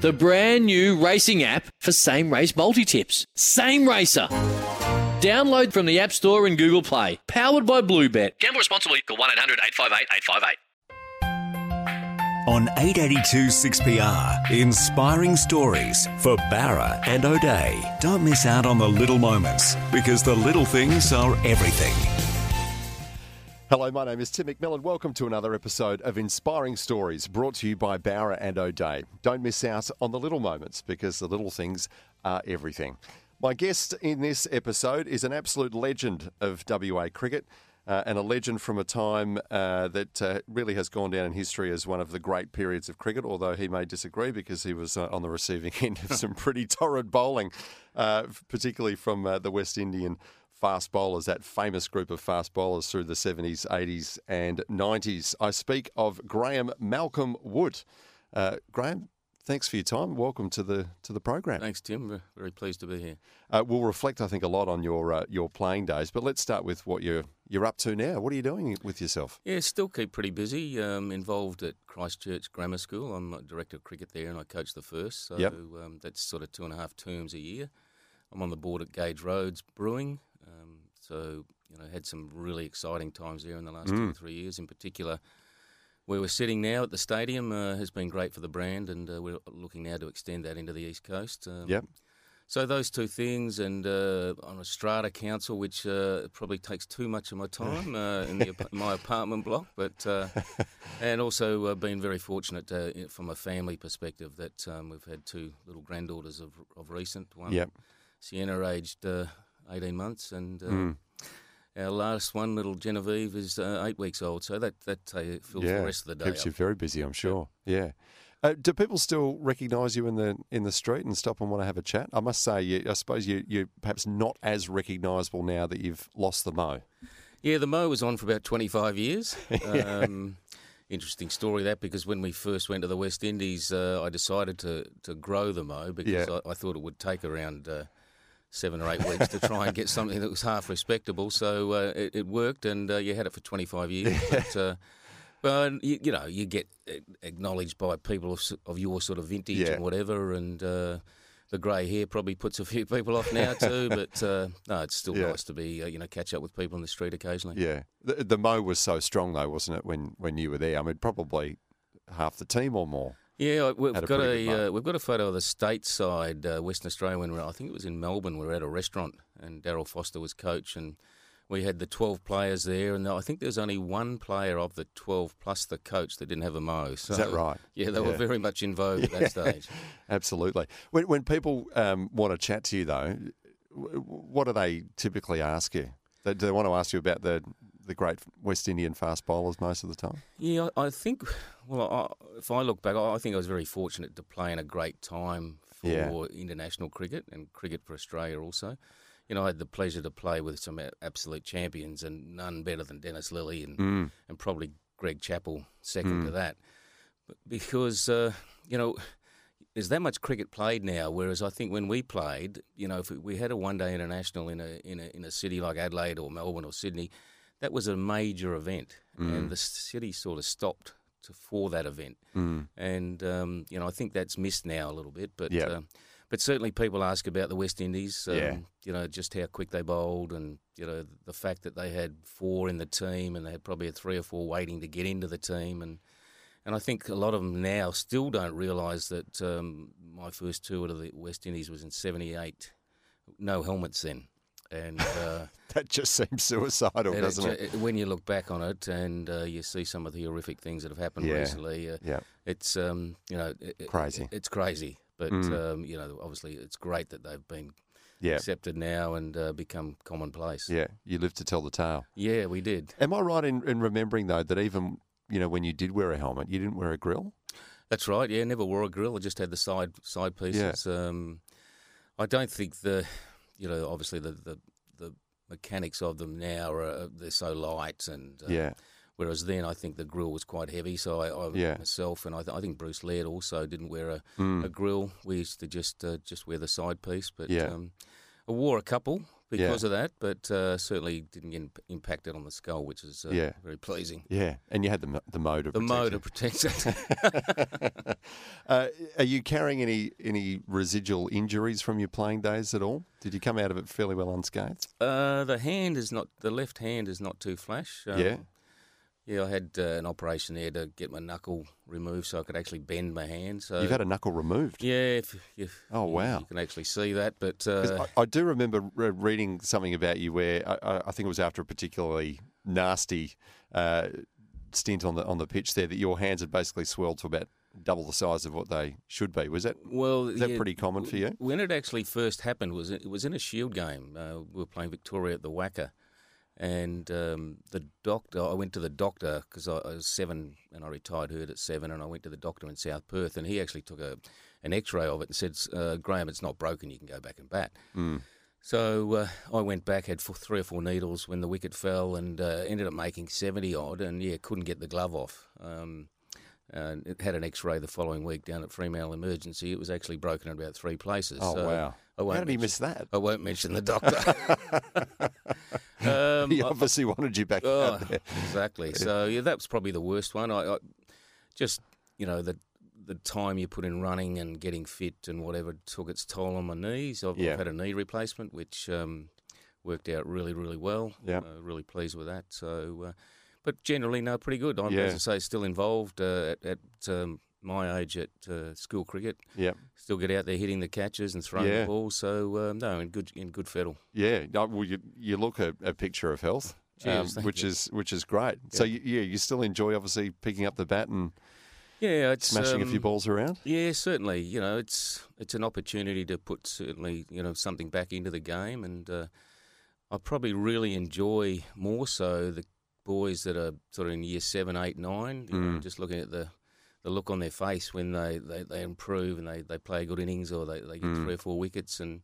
the brand new racing app for same race multi tips. Same Racer. Download from the App Store and Google Play. Powered by Bluebet. Gamble responsibly. Call 1 800 858 858. On 882 6PR, inspiring stories for Bowra and O'Dea. Don't miss out on the little moments because the little things are everything. Hello, my name is Tim McMillan. Welcome to another episode of Inspiring Stories brought to you by Bowra and O'Dea. Don't miss out on the little moments because the little things are everything. My guest in this episode is an absolute legend of WA cricket. Uh, and a legend from a time uh, that uh, really has gone down in history as one of the great periods of cricket, although he may disagree because he was uh, on the receiving end of some pretty torrid bowling, uh, particularly from uh, the West Indian fast bowlers, that famous group of fast bowlers through the 70s, 80s, and 90s. I speak of Graham Malcolm Wood. Uh, Graham, thanks for your time. Welcome to the to the program. Thanks, Tim. We're very pleased to be here. Uh, we'll reflect, I think, a lot on your uh, your playing days, but let's start with what you're you're up to now. What are you doing with yourself? Yeah, still keep pretty busy. Um, involved at Christchurch Grammar School. I'm a director of cricket there, and I coach the first. So Yep. um, that's sort of two and a half terms a year. I'm on the board at Gage Roads Brewing. So you know, had some really exciting times there in the last two or three years. In particular, where we're sitting now at the stadium uh, has been great for the brand, and uh, we're looking now to extend that into the East Coast. Um, Yep. So those two things, and uh, on a strata council, which uh, probably takes too much of my time uh, in the, my apartment block, but uh, and also uh, been very fortunate uh, from a family perspective that um, we've had two little granddaughters of, of recent. One, Yep. Sienna, aged uh, eighteen months, and uh, Hmm. our last one, little Genevieve, is uh, eight weeks old. So that that uh, fills the rest of the day. keeps you very busy, I'm sure. Yeah. Uh, do people still recognise you in the in the street and stop and want to have a chat? I must say, you, I suppose you you're perhaps not as recognisable now that you've lost the mo. Yeah, the Mo was on for about 25 years. Um, interesting story that because when we first went to the West Indies, uh, I decided to, to grow the Mo because Yeah. I, I thought it would take around uh, seven or eight weeks to try and get something that was half respectable. So uh, it, it worked, and uh, you had it for 25 years. But, uh, but you, you know, you get acknowledged by people of, of your sort of vintage Yeah. and whatever, and uh, the grey hair probably puts a few people off now too. But uh, no, it's still Yeah. nice to be uh, you know catch up with people in the street occasionally. Yeah. The, the mo was so strong though, wasn't it? When when you were there, I mean, probably half the team or more. Yeah, we've a got a uh, we've got a photo of the stateside uh, Western Australia when we were, I think it was in Melbourne. We were at a restaurant and Daryl Foster was coach, and we had the twelve players there, and I think there's only one player of the twelve plus the coach that didn't have a mo. So, that right? Yeah, they were very much in vogue at that stage. Absolutely. When when people um, want to chat to you though, what do they typically ask you? They, do they want to ask you about the the great West Indian fast bowlers most of the time? Yeah, I think. Well, I, if I look back, I think I was very fortunate to play in a great time for Yeah. international cricket and cricket for Australia also. You know, I had the pleasure to play with some absolute champions, and none better than Dennis Lillee and Mm. and probably Greg Chappell second to that. But because uh, you know. There's that much cricket played now, whereas I think when we played, you know, if we had a one-day international in a in a in a city like Adelaide or Melbourne or Sydney, that was a major event, and the city sort of stopped to, for that event. Mm. And um, you know, I think that's missed now a little bit. But Yeah. uh, but certainly people ask about the West Indies. Um, Yeah. You know, just how quick they bowled, and you know the fact that they had four in the team, and they had probably three or four waiting to get into the team, and. And I think a lot of them now still don't realise that um, my first tour to the West Indies was in '78. No helmets then, and uh, That just seems suicidal, doesn't ju- it? When you look back on it and uh, you see some of the horrific things that have happened Yeah. recently, uh, Yeah. it's um, you know it- it- Crazy. Mm. it's crazy, but um, you know obviously it's great that they've been Yeah. accepted now and uh, become commonplace. Yeah. You live to tell the tale. Yeah, we did. Am I right in, in remembering though that even you know when you did wear a helmet, you didn't wear a grill? That's right. Yeah, never wore a grill. I just had the side side pieces. Um, I don't think the, you know, obviously the the, the mechanics of them now are uh, they're so light and uh, Yeah. Whereas then I think the grill was quite heavy, so I, I Yeah. myself and I, th- I think Bruce Laird also didn't wear a, Mm. a grill. We used to just uh, just wear the side piece, but Yeah. um, I wore a couple because of that, but uh, certainly didn't get imp- impacted on the skull, which is uh, Yeah. very pleasing. Yeah, and you had the the motor. The motor protects it. uh, are you carrying any any residual injuries from your playing days at all? Did you come out of it fairly well unscathed? Uh, the hand is not the left hand is not too flash. Um, Yeah. Yeah. I had uh, an operation there to get my knuckle removed so I could actually bend my hand. So You've had a knuckle removed. yeah, if, if Oh, wow. you can actually see that. but uh, I, I do remember re- reading something about you where I- I, think it was after a particularly nasty uh, stint on the on the pitch there that your hands had basically swelled to about double the size of what they should be. Was that well, is that yeah, pretty common for you? When it actually first happened was it was in a Shield game. Uh, we were playing Victoria at the WACA, and um, the doctor. I went to the doctor because I, I was seven and I retired hurt at seven, and I went to the doctor in South Perth, and he actually took a an X-ray of it and said, uh, "Graham, it's not broken. You can go back and bat." So uh, I went back, had four, three or four needles when the wicket fell, and uh, ended up making seventy odd, and yeah, couldn't get the glove off. Um, and it had an X-ray the following week down at Fremantle Emergency. It was actually broken in about three places. Oh so wow! I won't How did he miss that? I won't mention the doctor. um, He I- obviously wanted you back oh, exactly. So yeah, that was probably the worst one. I, I just you know the the time you put in running and getting fit and whatever took its toll on my knees. I've, Yeah. I've had a knee replacement, which um, worked out really really well. Yeah. uh, really pleased with that. So, uh, but generally, no, pretty good. I'm Yeah. as I say, still involved uh, at, at um, my age at uh, school cricket. Yeah, Still get out there hitting the catches and throwing Yeah. the ball. So um, no, in good in good fettle. yeah. No, well, you you look a, a picture of health, um, Cheers, thank which you. is which is great. So you, yeah, you still enjoy obviously picking up the bat and Yeah, it's smashing a few um, balls around. Yeah, certainly. You know, it's it's an opportunity to put certainly you know something back into the game, and uh, I probably really enjoy more so the boys that are sort of in year seven, eight, nine. You know, Mm. just looking at the the look on their face when they, they, they improve and they, they play good innings or they, they get Mm. three or four wickets and.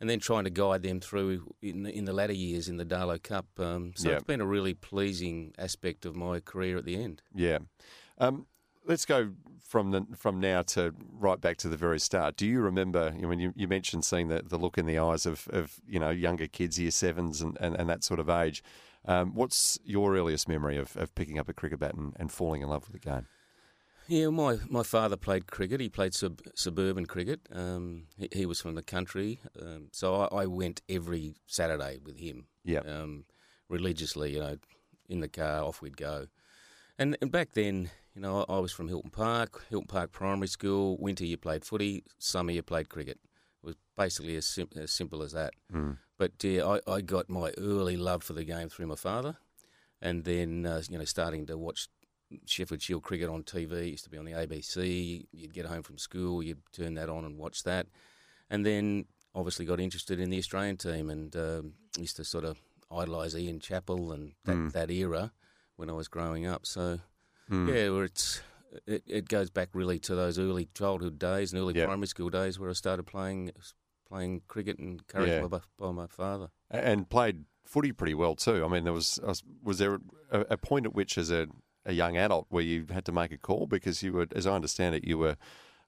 And then trying to guide them through in, the- in the latter years in the Darlot Cup. Um, so it's been a really pleasing aspect of my career at the end. Yeah. Um, let's go from the, from now to right back to the very start. Do you remember? I mean, you, you mentioned seeing the, the look in the eyes of, of you know younger kids, year sevens, and, and, and that sort of age. Um, what's your earliest memory of, of picking up a cricket bat and, and falling in love with the game? Yeah, my, my father played cricket. He played sub, suburban cricket. Um, he, he was from the country, um, so I, I went every Saturday with him. Yeah. Um, religiously, you know, in the car, off we'd go. And, and back then, you know, I, I was from Hilton Park, Hilton Park Primary School. Winter you played footy, summer you played cricket. It was basically as, sim- as simple as that. Mm. But yeah, I, I got my early love for the game through my father, and then uh, you know starting to watch Sheffield Shield cricket on TV. It used to be on the ABC. You'd get home from school, you'd turn that on and watch that, and then obviously got interested in the Australian team and um, used to sort of idolise Ian Chappell and that, Mm. that era when I was growing up. So Mm. yeah, where it's it, it goes back really to those early childhood days and early Yeah. primary school days where I started playing playing cricket and encouraged Yeah. by, by my father. and played footy pretty well too. I mean, there was was- there a, a point at which, as a, a young adult, where you had to make a call because you were, as I understand it, you were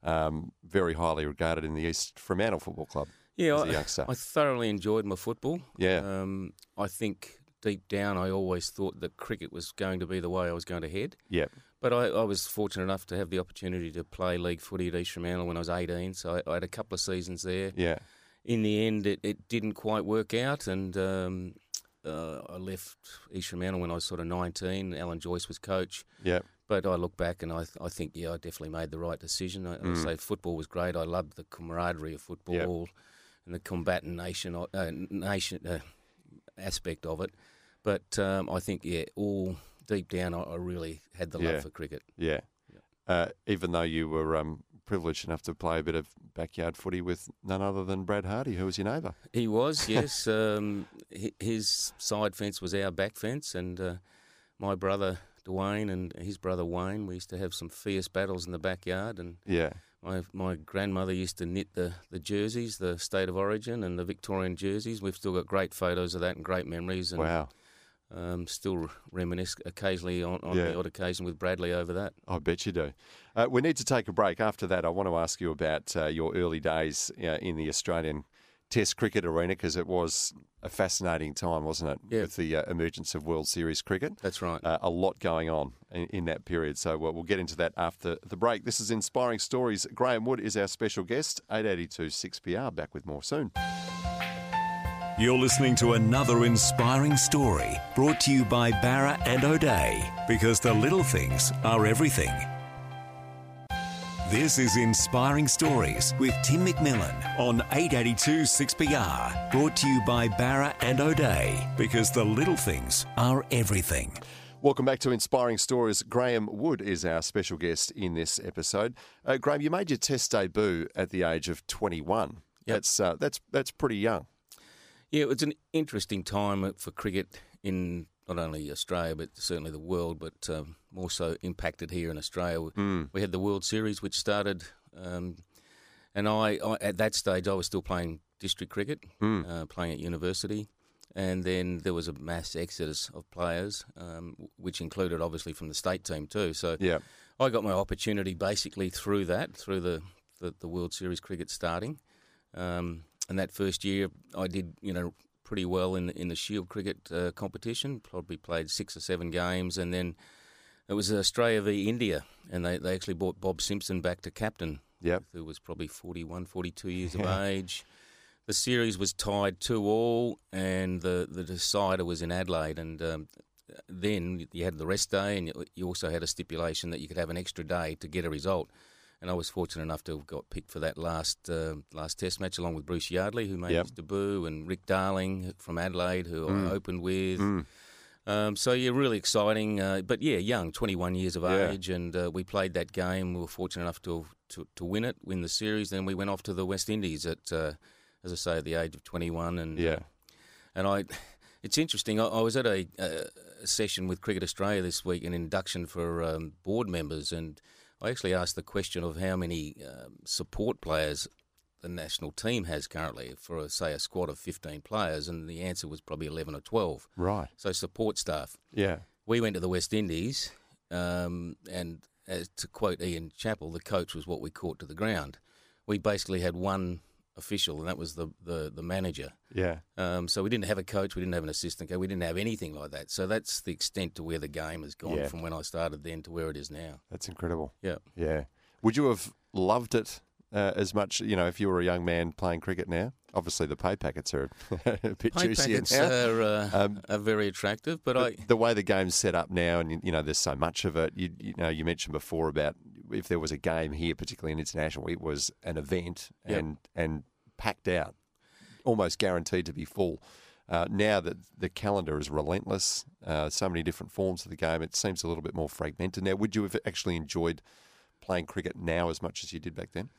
um, very highly regarded in the East Fremantle Football Club Yeah, as I, a youngster. I thoroughly enjoyed my football. Yeah. Um, I think deep down, I always thought that cricket was going to be the way I was going to head. yeah, But I, I was fortunate enough to have the opportunity to play league footy at East Fremantle when I was 18. So I, I had a couple of seasons there. yeah, In the end, it, it didn't quite work out, and um, uh, I left East Fremantle when I was sort of 19. Alan Joyce was coach. yeah, But I look back and I, th- I think, yeah, I definitely made the right decision. I, Mm. I say football was great. I loved the camaraderie of football and the combatant nation uh, nation uh, aspect of it. But um, I think, yeah, all deep down, I, I really had the Yeah. love for cricket. yeah. Uh, even though you were um, privileged enough to play a bit of backyard footy with none other than Brad Hardie, who was your neighbour. He was, yes. um, hi- his side fence was our back fence, and uh, my brother Dwayne and his brother Wayne. We used to have some fierce battles in the backyard, and Yeah. my my grandmother used to knit the, the jerseys, the state of origin and the Victorian jerseys. We've still got great photos of that and great memories, and Wow. Um, still reminisce occasionally on, on Yeah. the odd occasion with Bradley over that. I bet you do. Uh, we need to take a break. After that, I want to ask you about uh, your early days uh, in the Australian Test cricket arena because it was a fascinating time, wasn't it? Yeah. With the uh, emergence of World Series cricket. That's right. Uh, a lot going on in, in that period. So uh, we'll get into that after the break. This is Inspiring Stories. Graham Wood is our special guest. 882 6PR. Back with more soon. You're listening to another inspiring story brought to you by Bowra and O'Dea because the little things are everything. This is Inspiring Stories with Tim McMillan on 882 6PR. Brought to you by Bowra and O'Dea because the little things are everything. Welcome back to Inspiring Stories. Graham Wood is our special guest in this episode. Uh, Graham, you made your Test debut at the age of 21. Yep. That's uh, that's that's pretty young. Yeah, it was an interesting time for cricket in not only Australia but certainly the world, but um, more so impacted here in Australia. We had the World Series, which started, um, and I, I at that stage I was still playing district cricket, uh, playing at university, and then there was a mass exodus of players, um, which included obviously from the state team too. So Yeah. I got my opportunity basically through that, through the, the, the World Series cricket starting. Um, and that first year, I did, you know, pretty well in the, in the Shield cricket uh, competition. Probably played six or seven games, and then it was Australia v India, and they, they actually brought Bob Simpson back to captain, Yep. who was probably 41, 42 years of age. The series was tied two all, and the, the decider was in Adelaide. And um, then you had the rest day, and you also had a stipulation that you could have an extra day to get a result. And I was fortunate enough to have got picked for that last uh, last Test match, along with Bruce Yardley, who made Yep. his debut, and Rick Darling from Adelaide, who Mm. I opened with. Um, so yeah, really exciting. Uh, but yeah, young, 21 years of Yeah. age, and uh, we played that game. We were fortunate enough to, to to win it, win the series. Then we went off to the West Indies at, uh, as I say, at the age of 21, and Yeah. and I. It's interesting. I, I was at a, a session with Cricket Australia this week, an induction for um, board members, and I actually asked the question of how many um, support players the national team has currently for, a, say, a squad of 15 players, and the answer was probably 11 or 12. Right. So support staff. Yeah. We went to the West Indies, um, and as to quote Ian Chappell, the coach was what we caught to the ground. We basically had one official, and that was the, the, the manager. Yeah. Um, so we didn't have a coach, we didn't have an assistant coach, we didn't have anything like that. So that's the extent to where the game has gone Yeah. from when I started then to where it is now. That's incredible. Yeah. Yeah. Would you have loved it uh, as much, you know, if you were a young man playing cricket now? Obviously, the pay packets are a bit Pay juicier packets now. are, uh, Um, are very attractive, but, I the way the game's set up now, and you know, there's so much of it. You, you know, you mentioned before about if there was a game here, particularly in international, it was an event Yep. and and packed out, almost guaranteed to be full. Uh, now that the calendar is relentless, uh, so many different forms of the game, it seems a little bit more fragmented now. Would you have actually enjoyed playing cricket now as much as you did back then?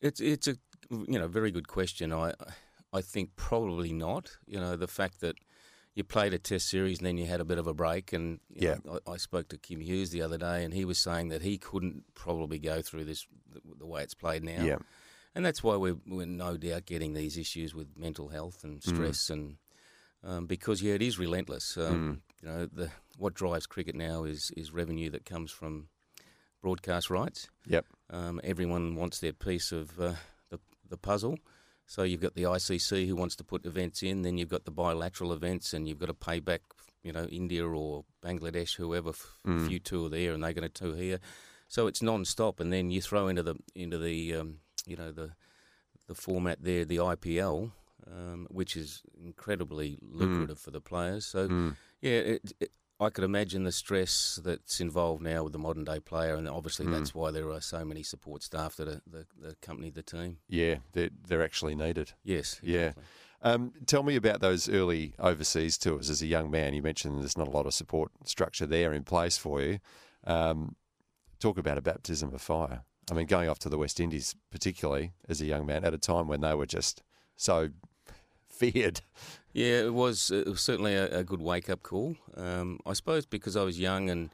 It's it's a you know very good question. I I think probably not. You know the fact that you played a Test series and then you had a bit of a break, and Yeah. know, I, I spoke to Kim Hughes the other day, and he was saying that he couldn't probably go through this the, the way it's played now. Yeah. and that's why we're, we're no doubt getting these issues with mental health and Mm. stress, and um, because yeah, it is relentless. Mm. Um, You know the what drives cricket now is is revenue that comes from broadcast rights. Yep. Um, everyone wants their piece of uh, the, the puzzle. So you've got the ICC who wants to put events in, then you've got the bilateral events, and you've got to pay back, you know, India or Bangladesh, whoever, f- Mm. if you tour there and they're going to tour here. So it's non-stop, and then you throw into the into the um, you know the the format there, the IPL, um, which is incredibly lucrative for the players. So Mm. yeah, it, it, I could imagine the stress that's involved now with the modern day player, and obviously Mm. that's why there are so many support staff that, are, that, that accompany the team. Yeah, they're, they're actually needed. Yes, Yeah. Um, tell me about those early overseas tours as a young man. You mentioned there's not a lot of support structure there in place for you. Um, talk about a baptism of fire. I mean, going off to the West Indies, particularly as a young man, at a time when they were just so feared. Yeah, it was, it was certainly a, a good wake up call. Um, I suppose because I was young, and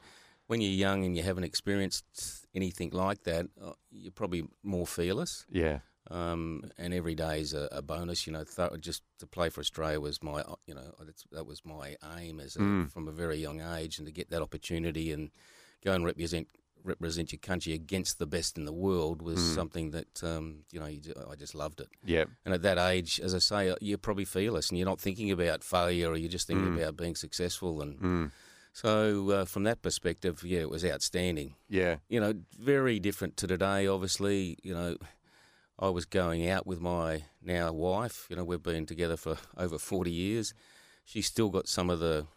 when you're young and you haven't experienced anything like that, uh, you're probably more fearless. Yeah. Um, and every day is a, a bonus. You know, th- just to play for Australia was my, uh, you know, that's, that was my aim as a, from a very young age, and to get that opportunity and go and represent represent your country against the best in the world was something that um, you know you, I just loved it. Yeah. And at that age, as I say, uh, you're probably fearless, and you're not thinking about failure, or you're just thinking about being successful. And so, uh, from that perspective, yeah, it was outstanding Yeah. you know, very different to today. Obviously, you know, I was going out with my now wife. You know, we've been together for over forty years. She's still got some of the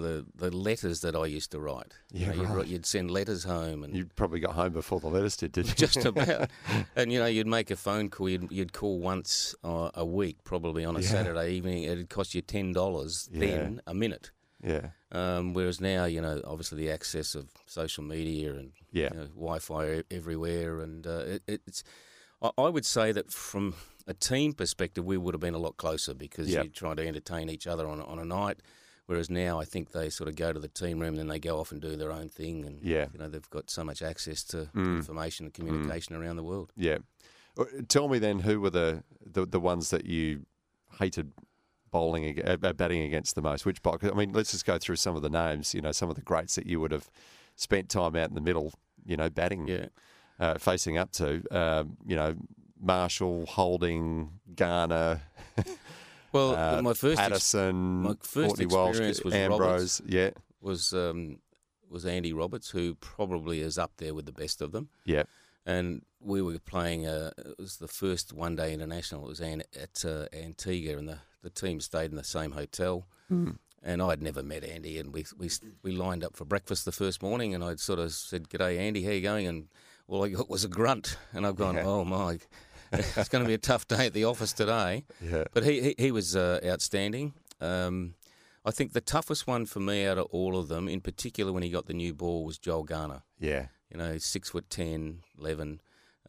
the, the letters that I used to write. Yeah, you know, you'd, you'd send letters home and You probably got home before the letters did, did you? just about. and you know, you'd make a phone call. You'd, you'd call once uh, a week, probably on a Yeah. Saturday evening. It'd cost you ten dollars then a minute. yeah. Um, whereas now, you know, obviously the access of social media and Yeah. you know, Wi-Fi everywhere, and uh, it, it's. I, I would say that from a team perspective, we would have been a lot closer because Yep. you try to entertain each other on on a night. Whereas now, I think they sort of go to the team room and then they go off and do their own thing, and Yeah. you know they've got so much access to information and communication around the world. Yeah. Uh, Tell me then, who were the, the, the ones that you hated bowling, uh, batting against the most? Which box? I mean, let's just go through some of the names. You know, some of the greats that you would have spent time out in the middle. You know, batting, Yeah. uh, facing up to. Um, you know, Marshall, Holding, Garner, Well, uh, my first ex- Patterson, my first Courtney Walsh, experience was Ambrose. Yeah, was um, was Andy Roberts, who probably is up there with the best of them. yeah, and we were playing. Uh, it was the first one day international. It was an, at uh, Antigua, and the, the team stayed in the same hotel. And I'd never met Andy, and we we we lined up for breakfast the first morning, and I'd sort of said, "G'day, Andy, how you going?" And all I got was a grunt, and I've gone, "Oh my, it's going to be a tough day at the office today." yeah. But he he, he was uh, outstanding. Um, I think the toughest one for me out of all of them, in particular when he got the new ball, was Joel Garner Yeah, you know, six foot 10, 11,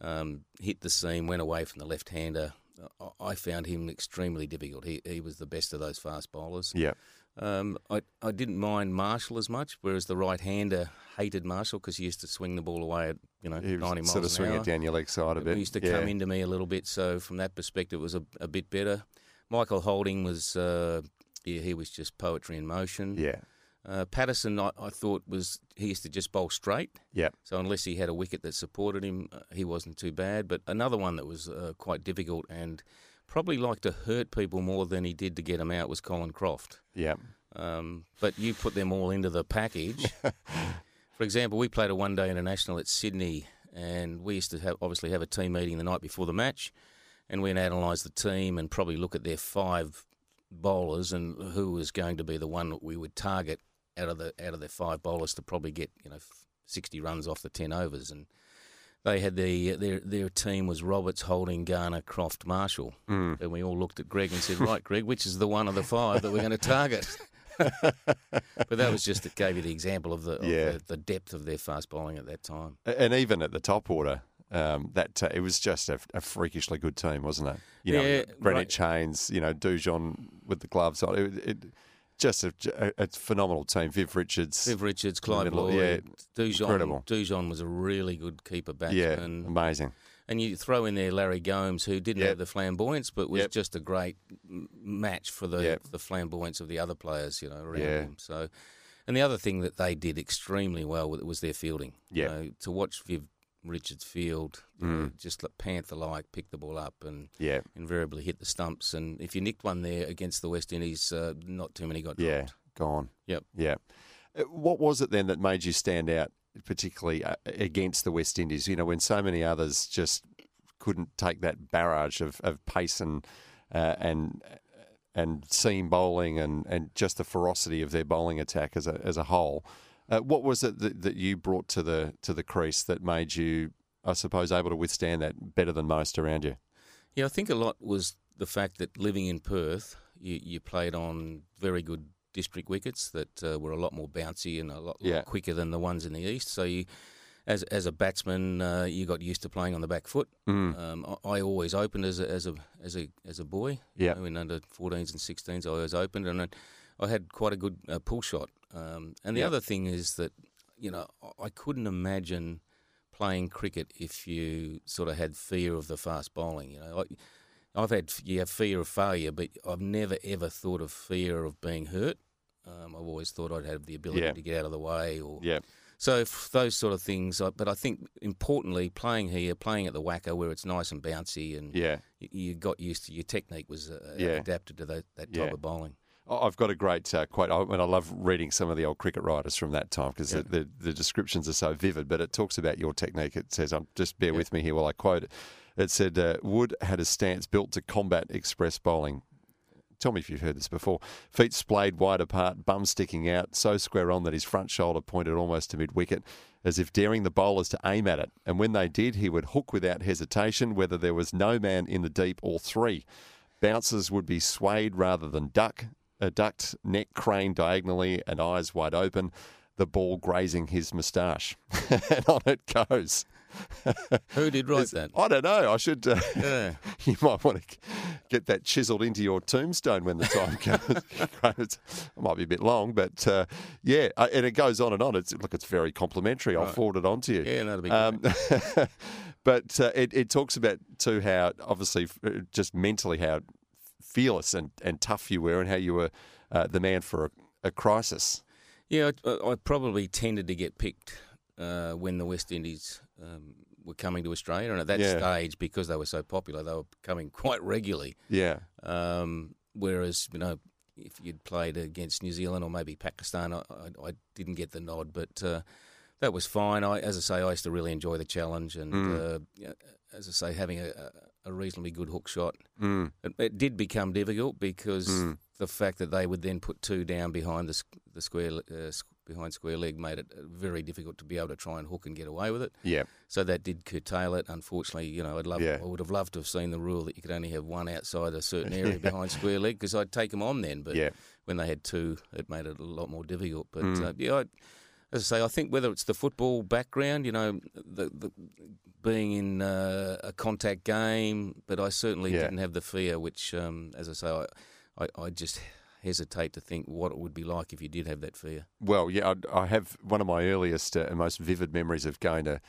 um, hit the seam, went away from the left hander. I- I found him extremely difficult. He he was the best of those fast bowlers. yeah, Um, I I didn't mind Marshall as much, whereas the right hander hated Marshall because he used to swing the ball away at you know He ninety miles sort of an swinging hour. it down your leg side a bit. He used to yeah. come into me a little bit, so from that perspective, it was a, a bit better. Michael Holding was, uh, yeah, he was just poetry in motion. Yeah, Uh, Patterson, I, I thought was he used to just bowl straight. yeah, So unless he had a wicket that supported him, uh, he wasn't too bad. But another one that was uh, quite difficult and probably liked to hurt people more than he did to get them out was Colin Croft. yeah, Um, but you put them all into the package. For example, we played a one-day international at Sydney, and we used to have obviously have a team meeting the night before the match, and we'd analyse the team and probably look at their five bowlers and who was going to be the one that we would target out of the out of their five bowlers to probably get you know sixty runs off the ten overs, and they had the their their team was Roberts, Holding, Garner, Croft, Marshall, Mm. and we all looked at Greg and said, "Right, Greg, which is the one of the five that we're going to target?" but that was just it gave you the example of the, of Yeah. the the depth of their fast bowling at that time. And even at the top order, um, that t- it was just a, a freakishly good team, wasn't it? You know, Yeah, Greenidge Haynes, you know, Dujon with the gloves on. It, it just a, a, a phenomenal team. Viv Richards, Viv Richards, Clive Lloyd, yeah, Dujon. incredible. Dujon was a really good keeper yeah, batsman. amazing. And you throw in there Larry Gomes, who didn't Yep. have the flamboyance, but was Yep. just a great match for the Yep. the flamboyance of the other players, you know, around Yeah. him. So, and the other thing that they did extremely well with- was their fielding. You know, to watch Viv Richards field, you know, just like panther-like, pick the ball up and Yeah, invariably hit the stumps. And if you nicked one there against the West Indies, uh, not too many got yeah, dropped. gone. Yep. Yeah. Uh, What was it then that made you stand out, particularly uh, against the West Indies? You know, when so many others just couldn't take that barrage of, of pace and uh, and and seam bowling and, and just the ferocity of their bowling attack as a as a whole. Uh, what was it that, that you brought to the to the crease that made you, I suppose, able to withstand that better than most around you? Yeah, I think a lot was the fact that living in Perth, you, you played on very good district wickets that uh, were a lot more bouncy and a lot, lot quicker than the ones in the east. So you, as as a batsman, uh, you got used to playing on the back foot. Mm. Um, I, I always opened as a as a as a as a boy. Yeah. You know, in under 14s and 16s, I always opened, and I, I had quite a good uh, pull shot. Um, and the Yeah. other thing is that you know I- couldn't imagine playing cricket if you sort of had fear of the fast bowling. You know, I, I've had you have fear of failure, but I've never ever thought of fear of being hurt. Um, I've always thought I'd have the ability Yeah. to get out of the way or Yeah. so f- those sort of things. I- But I think importantly, playing here, playing at the WACA where it's nice and bouncy, and Yeah. y- you got used to your technique was uh, Yeah. adapted to that, that type Yeah. of bowling. I've got a great uh, quote, I- and I love reading some of the old cricket writers from that time because Yeah. the, the, the descriptions are so vivid. But it talks about your technique. It says, um, just bear with me here while I quote it. It said, uh, Wood had a stance built to combat express bowling. Tell me if you've heard this before. Feet splayed wide apart, bum sticking out, so square on that his front shoulder pointed almost to mid wicket, as if daring the bowlers to aim at it. And when they did, he would hook without hesitation, whether there was no man in the deep or three. Bouncers would be swayed rather than duck, a ducked neck craned diagonally and eyes wide open, the ball grazing his moustache. and on it goes. Who did write that? I don't know. I should. Uh, Yeah. you might want to get that chiselled into your tombstone when the time comes. It might be a bit long, but uh, yeah, uh, and it goes on and on. It's look, it's very complimentary. I'll forward it on to you. Yeah, that'll be Um, but uh, it, it talks about too how obviously just mentally how fearless and, and tough you were, and how you were uh, the man for a, a crisis. Yeah, I, I probably tended to get picked uh, when the West Indies um, were coming to Australia, and at that Yeah. stage, because they were so popular, they were coming quite regularly. Yeah, Um, whereas, you know, if you'd played against New Zealand or maybe Pakistan, I, I, I didn't get the nod, but uh, that was fine. I, as I say, I used to really enjoy the challenge, and uh, yeah, as I say, having a, a reasonably good hook shot. mm. It, it did become difficult because Mm. the fact that they would then put two down behind the the square uh, behind square leg made it uh, very difficult to be able to try and hook and get away with it. yeah, So that did curtail it. Unfortunately, you know, I'd love, Yeah. I would have loved to have seen the rule that you could only have one outside a certain area behind square leg because I'd take them on then. But yeah, when they had two, it made it a lot more difficult. But Mm. uh, yeah, I, as I say, I think whether it's the football background, you know, the, the being in uh, a contact game, but I certainly Yeah. didn't have the fear, which, um, as I say, I, I, I just hesitate to think what it would be like if you did have that fear. Well, yeah, I, I have one of my earliest uh, and most vivid memories of going to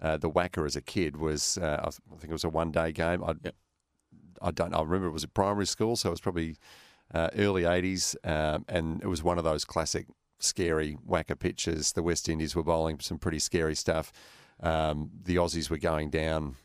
uh, the WACA as a kid was uh, I think it was a one day game. I, Yep. I don't. I remember it was at primary school, so it was probably uh, early eighties, um, and it was one of those classic scary WACA pitches. The West Indies were bowling some pretty scary stuff. Um, the Aussies were going down.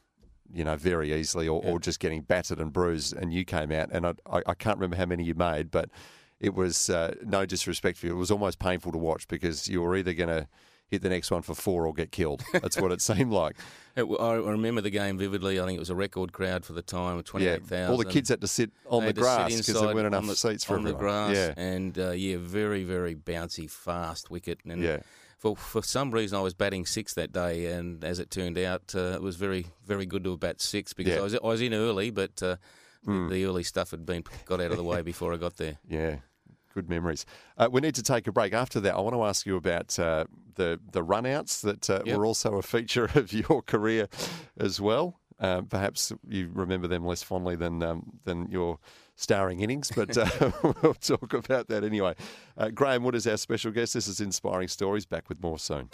You know, very easily, or, or just getting battered and bruised, and you came out, and I, I, I can't remember how many you made, but it was uh, no disrespect for you. It was almost painful to watch because you were either going to hit the next one for four or get killed. That's what it seemed like. It, I remember the game vividly. I think it was a record crowd for the time, twenty Yeah, all the kids had to sit on the grass because there weren't enough the, seats for on the grass. Yeah, and uh, yeah, very very bouncy, fast wicket. And yeah, for for some reason, I was batting six that day, and as it turned out, uh, it was very very good to have bat six because Yeah. I was I was in early, but uh, Mm. the, the early stuff had been got out of the way before I got there. yeah. Good memories. Uh, we need to take a break. After that, I want to ask you about uh, the the runouts that uh, Yep. were also a feature of your career as well. Um, perhaps you remember them less fondly than um, than your starring innings, but uh, we'll talk about that anyway. Uh, Graham Wood is our special guest. This is Inspiring Stories. Back with more soon.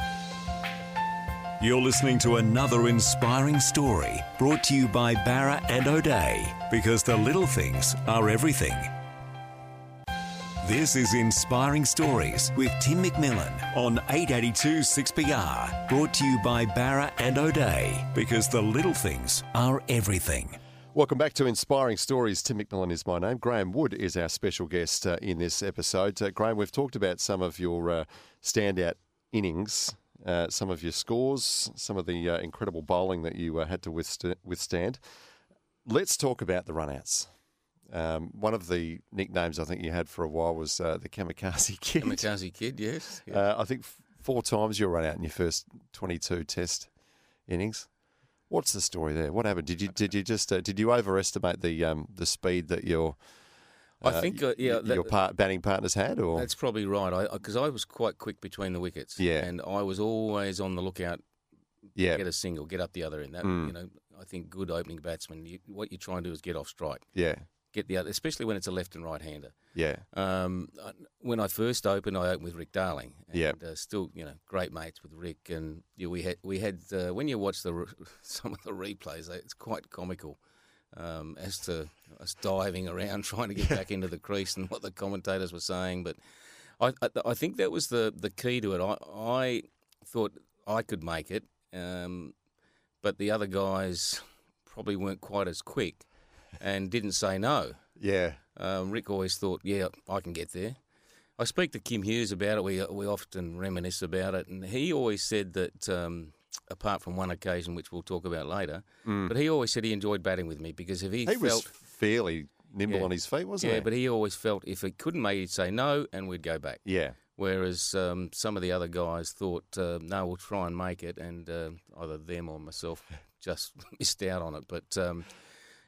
You're listening to another inspiring story brought to you by Bowra and O'Dea because the little things are everything. This is Inspiring Stories with Tim McMillan on 882 6PR. Brought to you by Bowra and O'Dea because the little things are everything. Welcome back to Inspiring Stories. Tim McMillan is my name. Graham Wood is our special guest uh, in this episode. Uh, Graham, we've talked about some of your uh, standout innings, uh, some of your scores, some of the uh, incredible bowling that you uh, had to withst- withstand. Let's talk about the runouts. Um, one of the nicknames I think you had for a while was uh, the Kamikaze Kid. Kamikaze kid, yes. yes. Uh, I think f- four times you run out in your first 22 Test innings. What's the story there? What happened? Did you did you just uh, did you overestimate the um, the speed that your I uh, think, uh, yeah, your that- part, batting partners had, or That's probably right. I because I, was quite quick between the wickets. Yeah. and I was always on the lookout Yeah. get a single, get up the other end. That Mm. you know, I think good opening batsman. You, what you try and do is get off strike, Yeah. Get the other, especially when it's a left and right hander. Yeah. Um, I- when I first opened, I opened with Rick Darling. And, Yeah. Uh, still, you know, great mates with Rick, and yeah, we had we had uh, when you watch the re- some of the replays, it's quite comical. Um, as to us diving around trying to get back into the crease and what the commentators were saying, but I, I, I think that was the, the key to it. I, I thought I could make it, um, but the other guys probably weren't quite as quick and didn't say no. Yeah. Um, Rick always thought, yeah, I can get there. I speak to Kim Hughes about it. We we often reminisce about it, and he always said that, um, apart from one occasion, which we'll talk about later, but he always said he enjoyed batting with me because if he, Mm. He was felt, fairly nimble Yeah. on his feet, wasn't yeah, he? Yeah, but he always felt if he couldn't make it, he'd say no, and we'd go back. yeah. Whereas um, some of the other guys thought, uh, no, we'll try and make it, and uh, either them or myself just missed out on it. But um,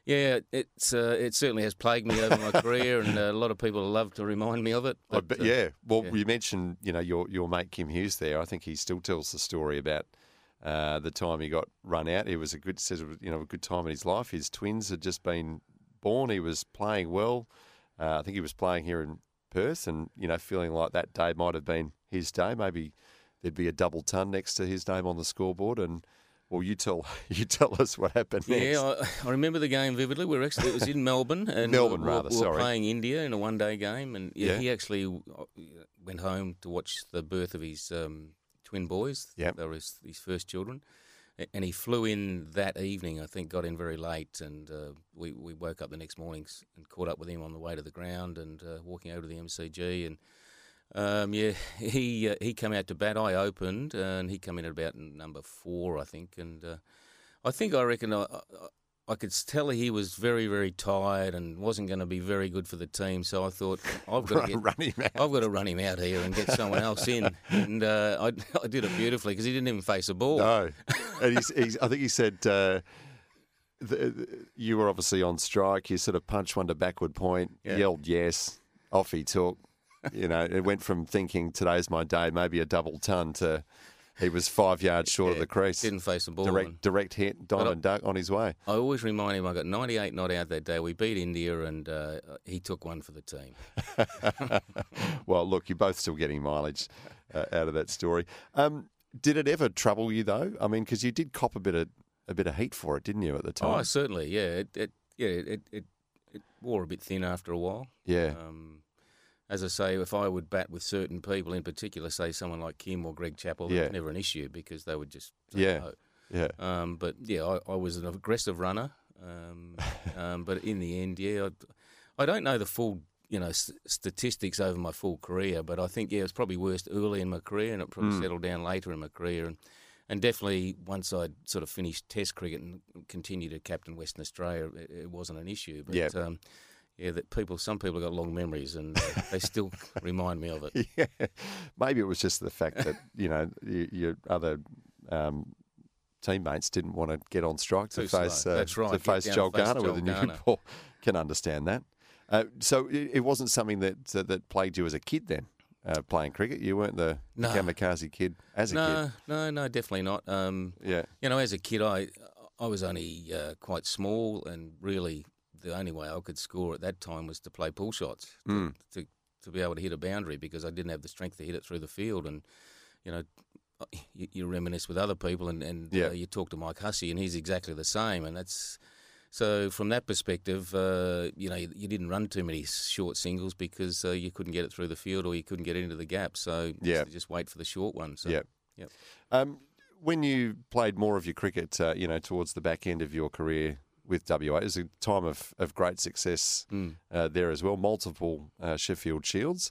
yeah, it's uh, it certainly has plagued me over my career, and uh, a lot of people love to remind me of it. But, bet, uh, yeah. Well, yeah. you mentioned, you know, your your mate Kim Hughes there. I think he still tells the story about uh, the time he got run out. It was a good, says, you know, a good time in his life. His twins had just been born. He was playing well. Uh, I think he was playing here in Perth, and you know, feeling like that day might have been his day. Maybe there'd be a double ton next to his name on the scoreboard, and well, you tell you tell us what happened next. Yeah, I, I remember the game vividly. We were actually it was in Melbourne, and Melbourne, we, were- rather, we were sorry. playing India in a one-day game, and yeah, Yeah. he actually uh, went home to watch the birth of his um, twin boys. Yep. they were his, his first children, and he flew in that evening. I think got in very late, and uh, we we woke up the next morning and caught up with him on the way to the ground and uh, walking over to the MCG and. Um, yeah, he uh, he came out to bat. I opened, and he came in at about number four, I think. And uh, I think I reckon I, I, I could tell he was very very tired and wasn't going to be very good for the team. So I thought I've got to get, run him out. I've got to run him out here and get someone else in. And uh, I, I did it beautifully because he didn't even face a ball. No, and he's, he's, I think he said uh, the, you were obviously on strike. You sort of punched one to backward point, Yeah. yelled yes, off he took. You know, it went from thinking today's my day, maybe a double ton, to he was five yards short of the crease. Didn't face a ball. direct and direct hit, diamond duck on his way. I always remind him I got 98 not out that day. We beat India and uh, he took one for the team. well, look, you're both still getting mileage uh, out of that story. Um, did it ever trouble you though? I mean, because you did cop a bit of a bit of heat for it, didn't you, at the time? Oh, certainly, yeah. It, it yeah, it, it it wore a bit thin after a while. yeah, Um, as I say, if I would bat with certain people, in particular, say someone like Kim or Greg Chappell, that Yeah. was never an issue because they would just say Yeah. no. yeah. Um, but yeah, I, I was an aggressive runner. Um, um, but in the end, yeah, I, I don't know the full you know s- statistics over my full career, but I think yeah, it was probably worst early in my career, and it probably Hmm. settled down later in my career, and and definitely once I'd sort of finished Test cricket and continued to captain Western Australia, it, it wasn't an issue. But Yep. um, yeah, that people, some people have got long memories, and uh, they still remind me of it. Yeah, maybe it was just the fact that you know y- your other um, teammates didn't want to get on strike to Too face uh, right, to face Joel face Garner with Joel a new ball. Can understand that. Uh, so it, it wasn't something that that plagued you as a kid then. Uh, playing cricket, you weren't the No. kamikaze kid as a kid. No, no, no, definitely not. Um. Yeah, You know, as a kid, I I was only uh, quite small, and really the only way I could score at that time was to play pull shots to, Mm. to to be able to hit a boundary because I didn't have the strength to hit it through the field. And you know, you, you reminisce with other people, and and Yeah. uh, you talk to Mike Hussey, and he's exactly the same. And that's so from that perspective, uh, you know, you, you didn't run too many short singles because uh, you couldn't get it through the field or you couldn't get into the gap. So Yeah. to just wait for the short one. So yeah. Yep. Um, when you played more of your cricket, uh, you know, towards the back end of your career with WA, it was a time of, of great success Mm. uh, there as well. Multiple uh, Sheffield Shields.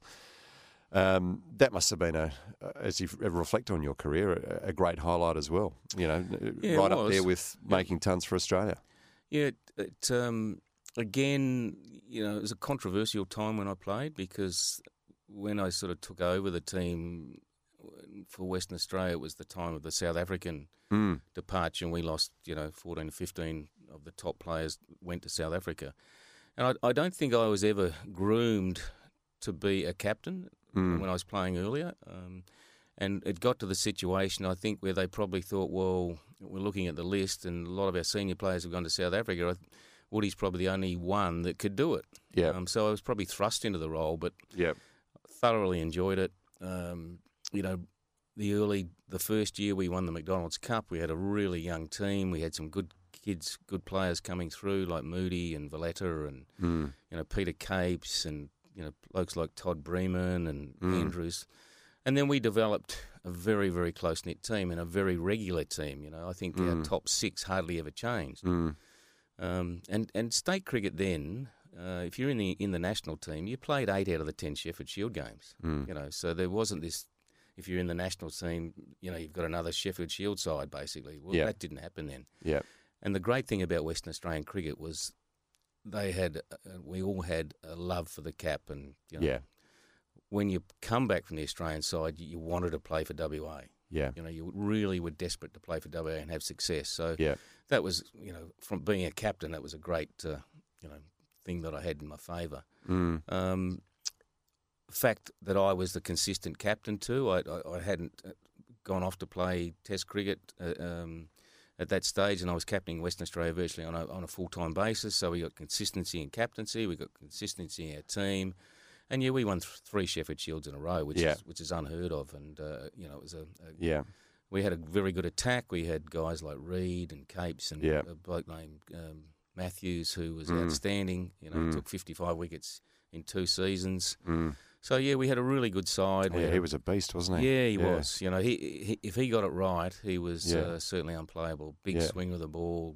Um, that must have been a, as you reflect on your career, a, a great highlight as well. You know, Yeah, right up there with making tons for Australia. Yeah, it, it um, again, you know, it was a controversial time when I played because when I sort of took over the team for Western Australia, it was the time of the South African Mm. departure, and we lost, you know, 14 or 15 of the top players went to South Africa. And I, I don't think I was ever groomed to be a captain Mm. when I was playing earlier. Um, And it got to the situation, I think, where they probably thought, well, we're looking at the list, and a lot of our senior players have gone to South Africa. I- Woody's probably the only one that could do it. Yeah. Um, so I was probably thrust into the role, but Yeah. thoroughly enjoyed it. Um, you know, the early, the first year we won the McDonald's Cup, we had a really young team. We had some good kids, good players coming through, like Moody and Veletta and Mm. you know Peter Capes and you know blokes like Todd Bremen and Mm. Andrews. And then we developed a very, very close knit team and a very regular team. You know, I think our Mm. top six hardly ever changed. Mm. Um, and and state cricket then, uh, if you're in the in the national team, you played eight out of the ten Sheffield Shield games. Mm. You know, so there wasn't this. If you're in the national team, you know you've got another Sheffield Shield side basically. Well, Yeah. that didn't happen then. Yeah. And the great thing about Western Australian cricket was they had, uh, we all had a love for the cap, and you know, Yeah. when you come back from the Australian side, you, you wanted to play for WA. Yeah. You know, you really were desperate to play for WA and have success. So Yeah. that was, you know, from being a captain, that was a great, uh, you know, thing that I had in my favour. Mm. Um, fact that I was the consistent captain too. I, I, I hadn't uh, gone off to play Test cricket uh, um, at that stage, and I was captaining Western Australia virtually on a, on a full time basis. So we got consistency in captaincy, we got consistency in our team, and yeah, we won th- three Sheffield Shields in a row, which Yeah. is which is unheard of. And uh, you know, it was a, a Yeah. we had a very good attack. We had guys like Reid and Capes and Yeah. a bloke named um, Matthews who was Mm. outstanding. You know, Mm. took 55 wickets in two seasons. Mm. So yeah, we had a really good side. Yeah, had he was a beast, wasn't he? yeah, he was. You know, he, he if he got it right, he was Yeah. uh, certainly unplayable. Big Yeah. swing of the ball,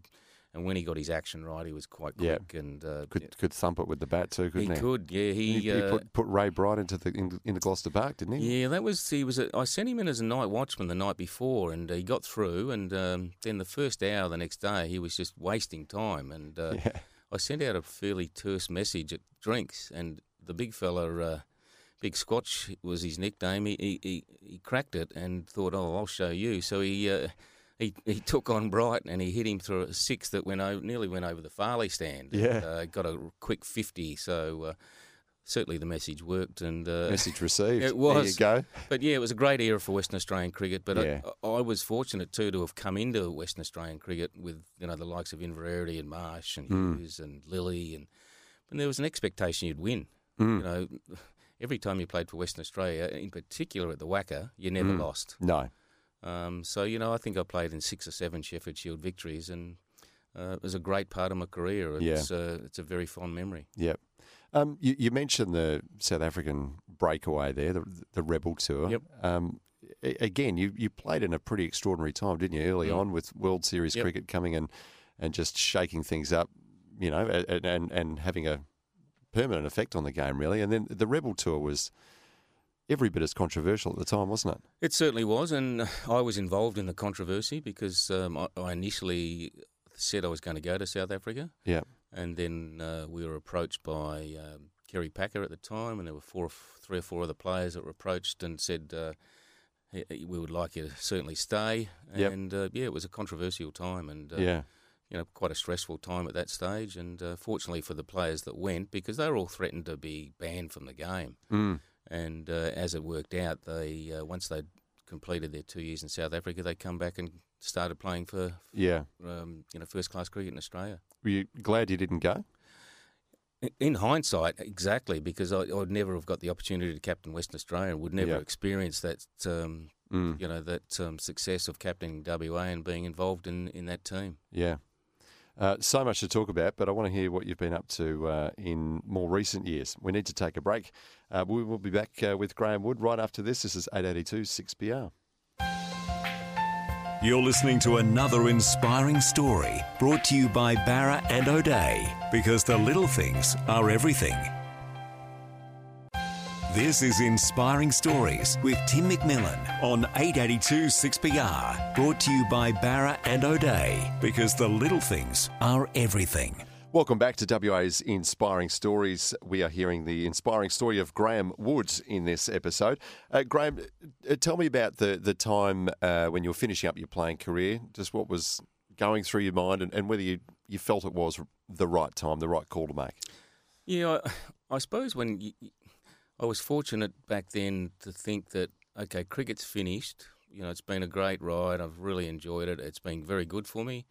and when he got his action right, he was quite Yeah. quick and uh, Could could thump it with the bat too, he couldn't he? could. Yeah, he. He, he uh, put, put Ray Bright into the in, into Gloucester Park, didn't he? Yeah, that was he was. A, I sent him in as a night watchman the night before, and uh, he got through. And um, then the first hour the next day, he was just wasting time. And uh, Yeah. I sent out a fairly terse message at drinks, and the big fella, uh, Big Squatch was his nickname. He, he he cracked it and thought, "Oh, I'll show you." So he. Uh, he, he took on Bright and he hit him through a six that went over, nearly went over the Farley stand. Yeah. and, uh, got a quick fifty. So uh, certainly the message worked. And uh, Message received. It There you was. go. but yeah, it was a great era for Western Australian cricket. But Yeah. I, I was fortunate too to have come into Western Australian cricket with you know the likes of Inverarity and Marsh and Mm. Hughes and Lillee, and and there was an expectation you'd win. Mm. You know, every time you played for Western Australia, in particular at the WACA, you never Mm. lost. No. Um, so you know, I think I played in six or seven Sheffield Shield victories, and uh, it was a great part of my career. Yeah. It's, uh, it's a very fond memory. Yep. Um, you, you mentioned the South African breakaway there, the, the Rebel Tour. Yep. Um, again, you, you played in a pretty extraordinary time, didn't you? Early Mm. on with World Series Yep. cricket coming in and just shaking things up, you know, and, and and having a permanent effect on the game, really. And then the Rebel Tour was every bit as controversial at the time, wasn't it? It certainly was, and I was involved in the controversy because um, I, I initially said I was going to go to South Africa, Yeah. and then uh, we were approached by um, Kerry Packer at the time, and there were four, three or four other players that were approached and said. Uh, "Hey, hey, we would like you to certainly stay, Yep. and uh, yeah, it was a controversial time, and uh, yeah. You know, quite a stressful time at that stage. And uh, fortunately for the players that went, because they were all threatened to be banned from the game, Mm. and uh, as it worked out, they uh, once they'd completed their two years in South Africa, they come back and started playing for Yeah. um, you know first class cricket in Australia. Were you glad you didn't go? In hindsight, exactly, because I, I would never have got the opportunity to captain Western Australia, and would never Yeah. experience that um, Mm. you know that um, success of captaining WA and being involved in, in that team. Yeah. Uh, so much to talk about, but I want to hear what you've been up to uh, in more recent years. We need to take a break. Uh, we will be back uh, with Graeme Wood right after this. This is 882 6PR. You're listening to another inspiring story brought to you by Bowra and O'Dea because the little things are everything. This is Inspiring Stories with Tim McMillan on 882 6PR. Brought to you by Bowra and O'Dea because the little things are everything. Welcome back to WA's Inspiring Stories. We are hearing the inspiring story of Graeme Woods in this episode. Uh, Graeme, uh, tell me about the, the time uh, when you were finishing up your playing career, just what was going through your mind and, and whether you, you felt it was the right time, the right call to make. Yeah, I, I suppose when you, I was fortunate back then to think that okay, cricket's finished. You know, it's been a great ride. I've really enjoyed it. It's been very good for me,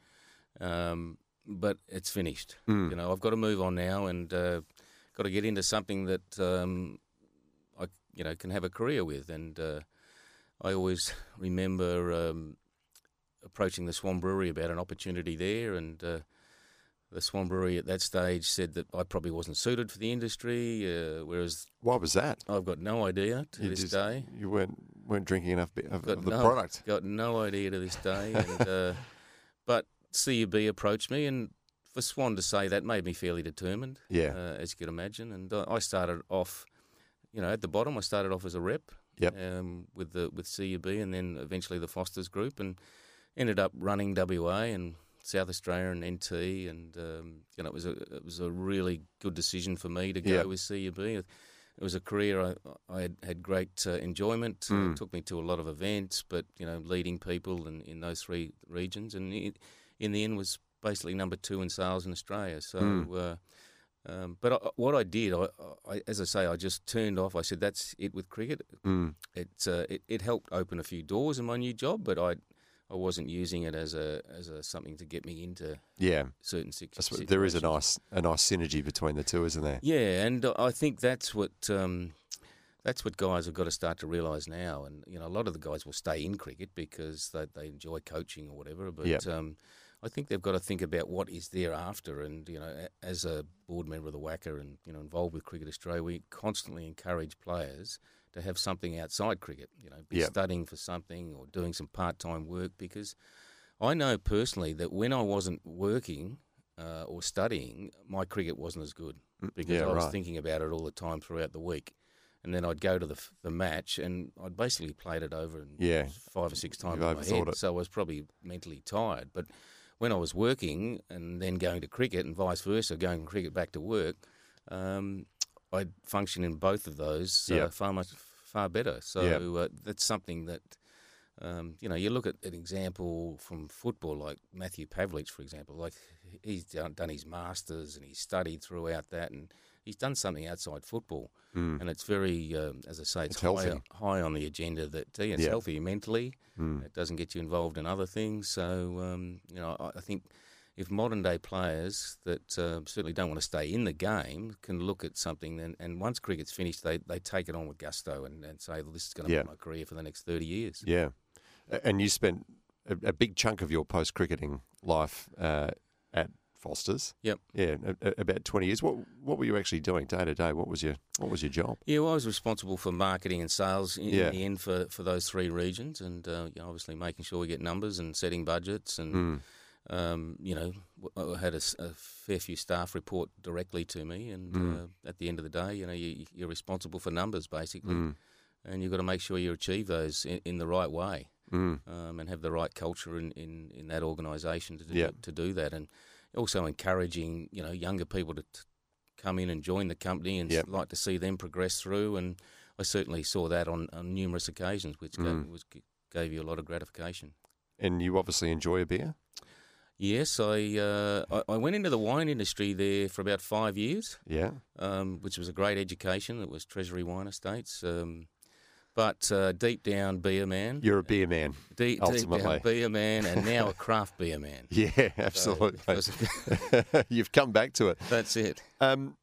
um, but it's finished. Mm. You know, I've got to move on now and uh, got to get into something that um, I, you know, can have a career with. And uh, I always remember um, approaching the Swan Brewery about an opportunity there, and uh, the Swan Brewery at that stage said that I probably wasn't suited for the industry, uh, whereas Why was that? I've got no idea to You this just- day. You weren't weren't drinking enough of, Got of the no, product. Got no idea to this day. And, uh, but CUB approached me, and for Swan to say that made me fairly determined, Yeah. uh, as you can imagine. And uh, I started off, you know, at the bottom. I started off as a rep Yep. um, with the with CUB, and then eventually the Fosters Group, and ended up running WA and South Australia and NT, and um, you know, it was a it was a really good decision for me to go Yeah. with CUB. It was a career I, I had, had great uh, enjoyment. Mm. it took me to a lot of events, but you know, leading people in, in those three regions, and it, in the end was basically number two in sales in Australia. So, Mm. uh, um, but I, what I did, I, I, as I say, I just turned off. I said, "That's it with cricket." Mm. It, uh, it it helped open a few doors in my new job, but I I wasn't using it as a as a something to get me into Yeah. certain si- situations. there is a nice a nice synergy between the two, isn't there? Yeah, and I think that's what um, that's what guys have got to start to realise now. And you know, a lot of the guys will stay in cricket because they, they enjoy coaching or whatever. But Yep. um, I think they've got to think about what is thereafter. And you know, as a board member of the WACA and you know involved with Cricket Australia, we constantly encourage players to have something outside cricket. You know, be Yep. studying for something or doing some part time work because. I know personally that when I wasn't working uh, or studying, my cricket wasn't as good because yeah, I was right. thinking about it all the time throughout the week. And then I'd go to the the match, and I'd basically played it over Yeah. five or six times You've in my head. it. So I was probably mentally tired. But when I was working and then going to cricket and vice versa, going from cricket back to work, um, I'd function in both of those uh, far much far better. So uh, that's something that. Um, you know, you look at an example from football, like Matthew Pavlich, for example. Like he's done, done his masters and he's studied throughout that, and he's done something outside football, and it's very, um, as I say, it's, It's high, high on the agenda. That yeah, it's Yeah. healthy mentally. Mm. It doesn't get you involved in other things. So um, you know, I, I think if modern day players that uh, certainly don't want to stay in the game can look at something, and, and once cricket's finished, they, they take it on with gusto and, and say, well, this is going to Yeah. be my career for the next thirty years. Yeah. And you spent a, a big chunk of your post cricketing life uh, at Foster's. Yep. Yeah, a, a- about twenty years. What What were you actually doing day to day? What was your What was your job? Yeah, well, I was responsible for marketing and sales in, Yeah. in the end for, for those three regions, and uh, you know, obviously making sure we get numbers and setting budgets, and Mm. Um, you know, I had a fair few staff report directly to me, and Mm. uh, at the end of the day, you know, you, you're responsible for numbers basically, Mm. and you've got to make sure you achieve those in, in the right way, Mm. um, and have the right culture in, in, in that organisation to do, Yeah. to do that, and also encouraging you know younger people to t- come in and join the company and Yep. like to see them progress through. And I certainly saw that on, on numerous occasions, which gave, was, gave you a lot of gratification. And you obviously enjoy a beer. Yes, I, uh, I I went into the wine industry there for about five years, Yeah. um, which was a great education. It was Treasury Wine Estates. Um, but uh, deep down, beer man. You're a beer man. deep, deep ultimately. down, beer man, and now a craft beer man. Yeah, absolutely. because- You've come back to it. That's it. Um,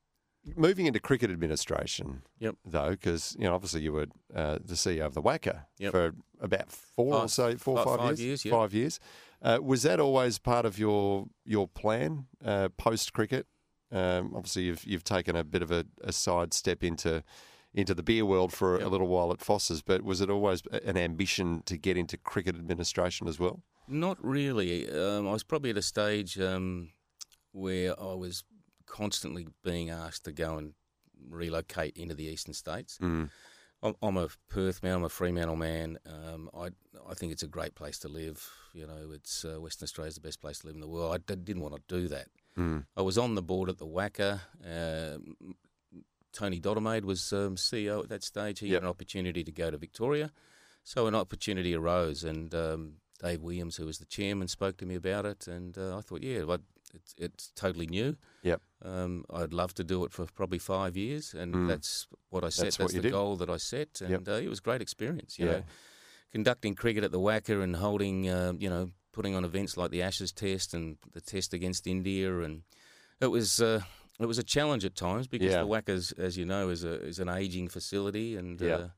moving into cricket administration, Yep. though, because you know obviously you were uh, the CEO of the WACA Yep. for about four or so, four or five, five years. years, yep. Five years. Uh, was that always part of your your plan uh, post cricket? Um, obviously, you've you've taken a bit of a, a side step into into the beer world for a little while at Foster's, but was it always an ambition to get into cricket administration as well? Not really. Um, I was probably at a stage um, where I was constantly being asked to go and relocate into the eastern states. Mm. I'm, I'm a Perth man. I'm a Fremantle man. Um, I I think it's a great place to live. You know, it's uh, Western Australia's the best place to live in the world. I d- didn't want to do that. Mm. I was on the board at the WACA. Um Tony Dodemaide was um, CEO at that stage. He Yep. had an opportunity to go to Victoria. So an opportunity arose, and um, Dave Williams, who was the chairman, spoke to me about it. And uh, I thought, yeah, well, it's it's totally new. Yep. Um, I'd love to do it for probably five years, and Mm. that's what I set. That's That's, the did. goal that I set, and Yep. uh, it was a great experience. You Yeah. know, conducting cricket at the WACA and holding, uh, you know, putting on events like the Ashes Test and the Test against India, and it was. Uh, it was a challenge at times because Yeah. the WACA, as you know, is a is an aging facility, and Yeah. uh,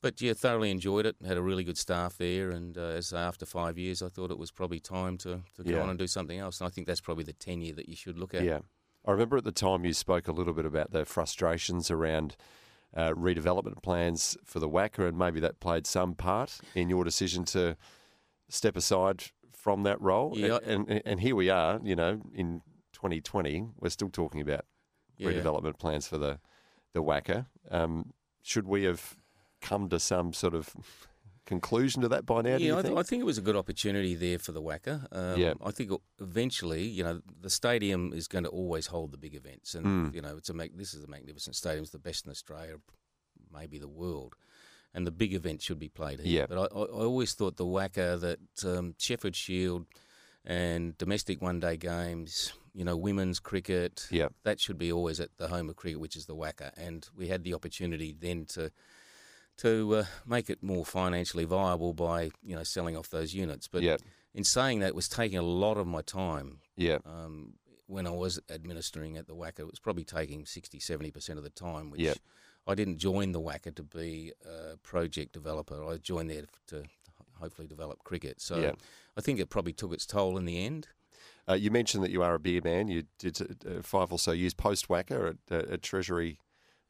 but yeah, thoroughly enjoyed it. Had a really good staff there, and uh, as after five years, I thought it was probably time to, to go Yeah. on and do something else. And I think that's probably the tenure that you should look at. Yeah. I remember at the time you spoke a little bit about the frustrations around uh, redevelopment plans for the WACA, and maybe that played some part in your decision to step aside from that role. Yeah. And, and, and here we are, you know, in 2020, we're still talking about Yeah. redevelopment plans for the, the WACA. Um, should we have come to some sort of conclusion to that by now, do Yeah, you I, think? th- I think it was a good opportunity there for the WACA. Um, Yeah. I think eventually, you know, the stadium is going to always hold the big events, and Mm. you know, it's a this is a magnificent stadium. It's the best in Australia, maybe the world, and the big events should be played here. Yeah. But I, I, always thought the WACA that um, Sheffield Shield and domestic one-day games, you know, women's cricket, Yeah. that should be always at the home of cricket, which is the WACA. And we had the opportunity then to to uh, make it more financially viable by you know selling off those units. But Yeah. in saying that, it was taking a lot of my time. Yeah. Um, when I was administering at the WACA, it was probably taking 60, 70% of the time, which Yeah. I didn't join the WACA to be a project developer. I joined there to hopefully develop cricket. So Yeah. I think it probably took its toll in the end. Uh, you mentioned that you are a beer man. You did uh, five or so years post WACA at, uh, at Treasury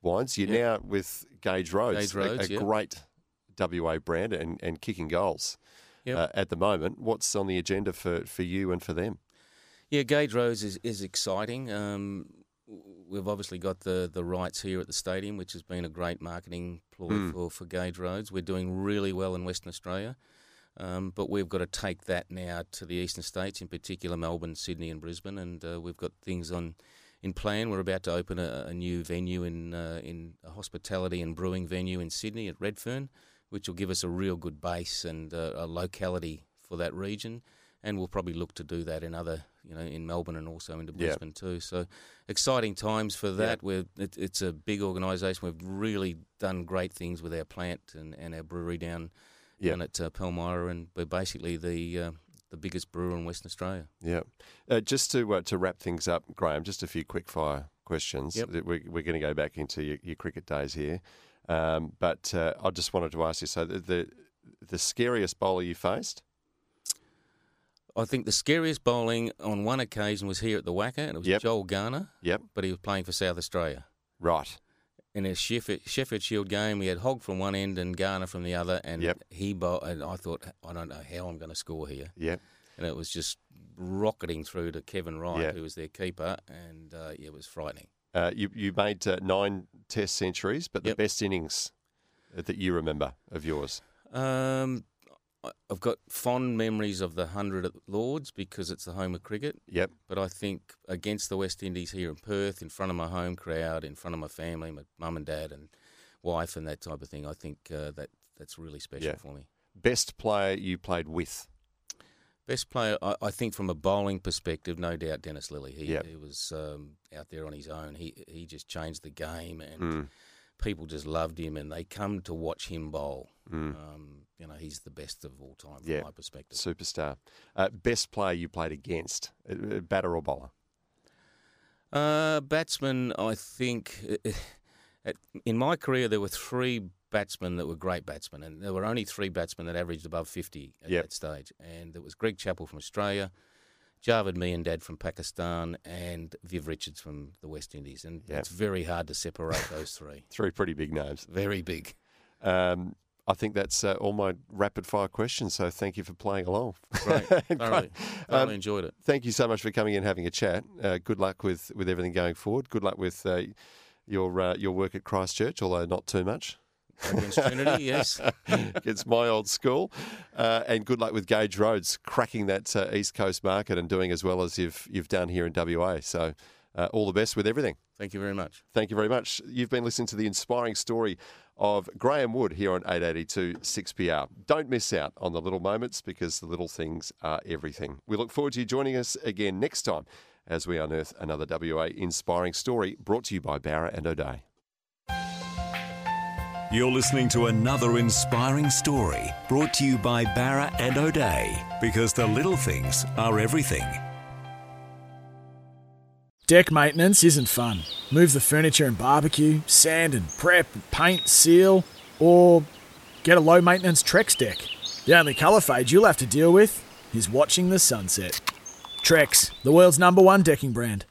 Wines. You're Yeah. now with Gage Roads, Gage a- Roads, a, yeah. great WA brand and, and kicking goals Yep. uh, at the moment. What's on the agenda for, for you and for them? Yeah, Gage Roads is, is exciting. Um, we've obviously got the, the rights here at the stadium, which has been a great marketing ploy Mm. for, for Gage Roads. We're doing really well in Western Australia, um, but we've got to take that now to the eastern states, in particular Melbourne, Sydney, and Brisbane, and uh, we've got things on in plan. We're about to open a, a new venue in uh, in a hospitality and brewing venue in Sydney at Redfern, which will give us a real good base and uh, a locality for that region. And we'll probably look to do that in other, you know, in Melbourne and also into Yeah. Brisbane too. So exciting times for that. We're it, it's a big organisation. We've really done great things with our plant and, and our brewery down Yeah. down at uh, Palmyra, and we're basically the uh, the biggest brewer in Western Australia. Yeah. Uh, just to uh, to wrap things up, Graeme, just a few quick fire questions. Yep. We're, we're going to go back into your, your cricket days here. Um, but uh, I just wanted to ask you so the, the, the scariest bowler you faced? I think the scariest bowling on one occasion was here at the WACA, and it was Yep. Joel Garner, Yep. but he was playing for South Australia. Right. In a Sheffield, Sheffield Shield game, we had Hogg from one end and Garner from the other, and Yep. he bowled, and I thought, I don't know how I'm going to score here. Yep. and it was just rocketing through to Kevin Wright, Yeah. who was their keeper, and uh, yeah, it was frightening. Uh, you you made uh, nine Test centuries, but the Yep. best innings that you remember of yours? Um, I've got fond memories of the hundred at Lords because it's the home of cricket. Yep. But I think against the West Indies here in Perth, in front of my home crowd, in front of my family, my mum and dad and wife, and that type of thing, I think uh, that that's really special Yeah. for me. Best player you played with? Best player, I, I think, from a bowling perspective, no doubt Dennis Lillee. He, Yep. he was um, out there on his own. He he just changed the game, and Mm. People just loved him, and they come to watch him bowl. Mm. Um, you know, he's the best of all time from Yeah. my perspective. Superstar. Uh, best player you played against? Uh, uh, batter or bowler? Uh, batsman, I think, uh, in my career there were three batsmen that were great batsmen, and there were only three batsmen that averaged above fifty at Yep. that stage, and it was Greg Chappell from Australia. Javed Miandad from Pakistan and Viv Richards from the West Indies. And Yep. it's very hard to separate those three. Three pretty big names. Very big. Um, I think that's uh, all my rapid fire questions. So thank you for playing along. Great. Thoroughly, thoroughly Um, enjoyed it. Thank you so much for coming in and having a chat. Uh, good luck with, with everything going forward. Good luck with uh, your uh, your work at Christchurch, although not too much. Against Trinity, yes. Against my old school. Uh, and good luck with Gage Roads, cracking that uh, East Coast market and doing as well as you've, you've done here in WA. So uh, all the best with everything. Thank you very much. Thank you very much. You've been listening to the inspiring story of Graeme Wood here on 882 6PR. Don't miss out on the little moments because the little things are everything. We look forward to you joining us again next time as we unearth another WA inspiring story brought to you by Bowra and O'Dea. You're listening to another inspiring story brought to you by Bowra and O'Dea because the little things are everything. Deck maintenance isn't fun. Move the furniture and barbecue, sand and prep, paint, seal, or get a low maintenance Trex deck. The only colour fade you'll have to deal with is watching the sunset. Trex, the world's number one decking brand.